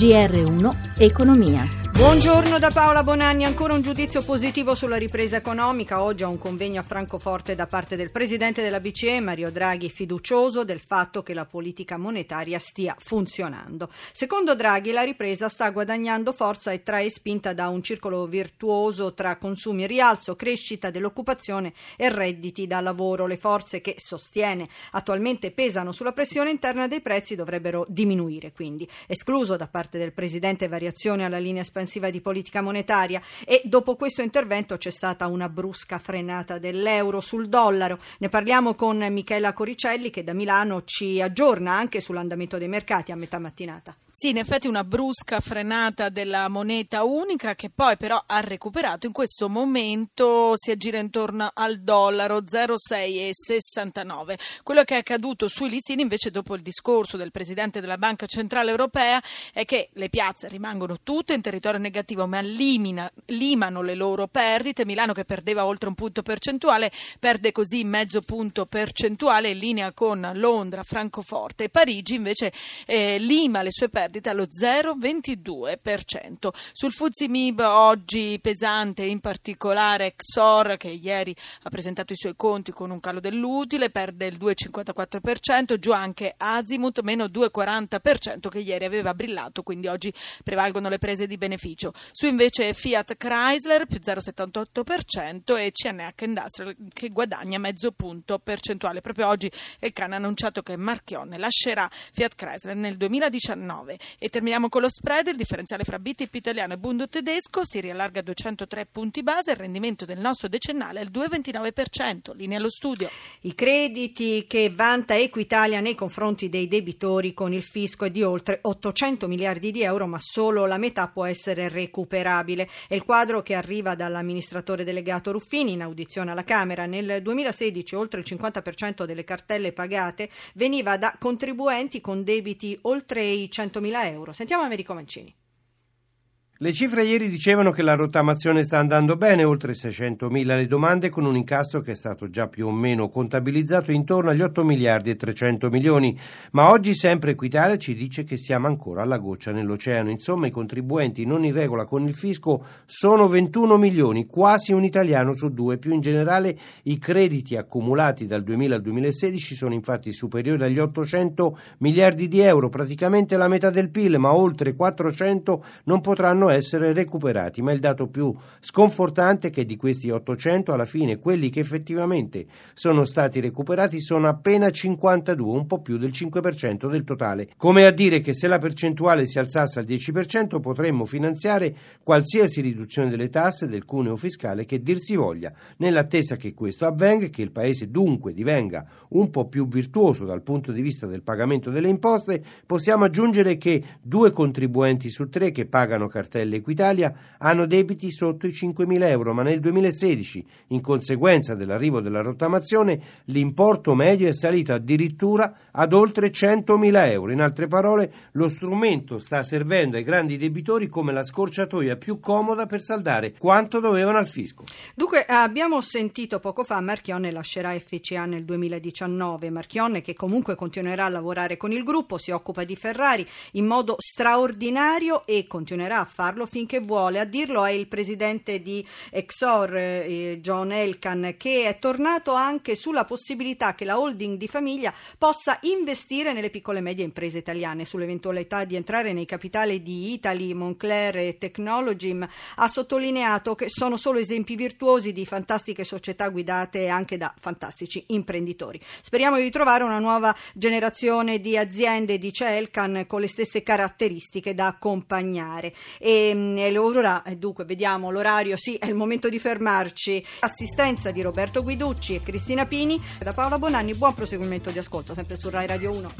GR1 Economia. Buongiorno da Paola Bonanni, ancora un giudizio positivo sulla ripresa economica. Oggi a un convegno a Francoforte da parte del Presidente della BCE, Mario Draghi, fiducioso del fatto che la politica monetaria stia funzionando. Secondo Draghi la ripresa sta guadagnando forza e trae spinta da un circolo virtuoso tra consumi e rialzo, crescita dell'occupazione e redditi da lavoro. Le forze che sostiene attualmente pesano sulla pressione interna dei prezzi dovrebbero diminuire, quindi escluso da parte del Presidente variazione alla linea espansiva espansiva di politica monetaria e dopo questo intervento c'è stata una brusca frenata dell'euro sul dollaro. Ne parliamo con Michela Coricelli che da Milano ci aggiorna anche sull'andamento dei mercati a metà mattinata. Sì, in effetti una brusca frenata della moneta unica che poi però ha recuperato. In questo momento si aggira intorno al dollaro 0,669. Quello che è accaduto sui listini invece dopo il discorso del Presidente della Banca Centrale Europea è che le piazze rimangono tutte in territorio negativo ma limina, limano le loro perdite. Milano che perdeva oltre un punto percentuale perde così mezzo punto percentuale in linea con Londra, Francoforte e Parigi invece eh, lima le sue perdite perdita allo 0,22%. Sul Fuzzi Mib oggi pesante in particolare Exor che ieri ha presentato i suoi conti con un calo dell'utile, perde il 2,54%, giù anche Azimut meno 2,40% che ieri aveva brillato, quindi oggi prevalgono le prese di beneficio. Su invece Fiat Chrysler più 0,78% e CNH Industrial che guadagna mezzo punto percentuale. Proprio oggi il CAN ha annunciato che Marchionne lascerà Fiat Chrysler nel 2019. E terminiamo con lo spread, il differenziale fra BTP italiano e Bundo tedesco si riallarga a 203 punti base, il rendimento del nostro decennale è il 2,29%, linea allo studio. I crediti che vanta Equitalia nei confronti dei debitori con il fisco è di oltre 800 miliardi di euro, ma solo la metà può essere recuperabile. È il quadro che arriva dall'amministratore delegato Ruffini in audizione alla Camera. Nel 2016 oltre il 50% delle cartelle pagate veniva da contribuenti con debiti oltre i 100 100.000 euro. Sentiamo Americo Mancini. Le cifre ieri dicevano che la rottamazione sta andando bene, oltre 600.000 le domande, con un incasso che è stato già più o meno contabilizzato intorno agli 8 miliardi e 300 milioni. Ma oggi sempre Equitalia ci dice che siamo ancora alla goccia nell'oceano. Insomma, i contribuenti non in regola con il fisco sono 21 milioni, quasi un italiano su due. Più in generale, i crediti accumulati dal 2000 al 2016 sono infatti superiori agli 800 miliardi di euro, praticamente la metà del PIL, ma oltre 400 non potranno essere recuperati, ma il dato più sconfortante è che di questi 800 alla fine quelli che effettivamente sono stati recuperati sono appena 52, un po' più del 5% del totale. Come a dire che se la percentuale si alzasse al 10% potremmo finanziare qualsiasi riduzione delle tasse del cuneo fiscale che dir si voglia, nell'attesa che questo avvenga e che il Paese dunque divenga un po' più virtuoso dal punto di vista del pagamento delle imposte, possiamo aggiungere che due contribuenti su tre che pagano cartelle Retail Equitalia hanno debiti sotto i 5.000 euro, ma nel 2016, in conseguenza dell'arrivo della rottamazione, l'importo medio è salito addirittura ad oltre 100.000 euro. In altre parole, lo strumento sta servendo ai grandi debitori come la scorciatoia più comoda per saldare quanto dovevano al fisco. Dunque, abbiamo sentito poco fa Marchionne lascerà FCA nel 2019. Marchionne che comunque continuerà a lavorare con il gruppo, si occupa di Ferrari in modo straordinario e continuerà a fare farlo finché vuole. A dirlo è il presidente di Exor, eh, John Elkan, che è tornato anche sulla possibilità che la holding di famiglia possa investire nelle piccole e medie imprese italiane. Sull'eventualità di entrare nei capitali di Italy, Moncler e Technologym ha sottolineato che sono solo esempi virtuosi di fantastiche società guidate anche da fantastici imprenditori. Speriamo di trovare una nuova generazione di aziende, dice Elkan, con le stesse caratteristiche da accompagnare. E e ora, dunque, vediamo l'orario, sì, è il momento di fermarci. Assistenza di Roberto Guiducci e Cristina Pini. Da Paola Bonanni, buon proseguimento di ascolto, sempre su Rai Radio 1.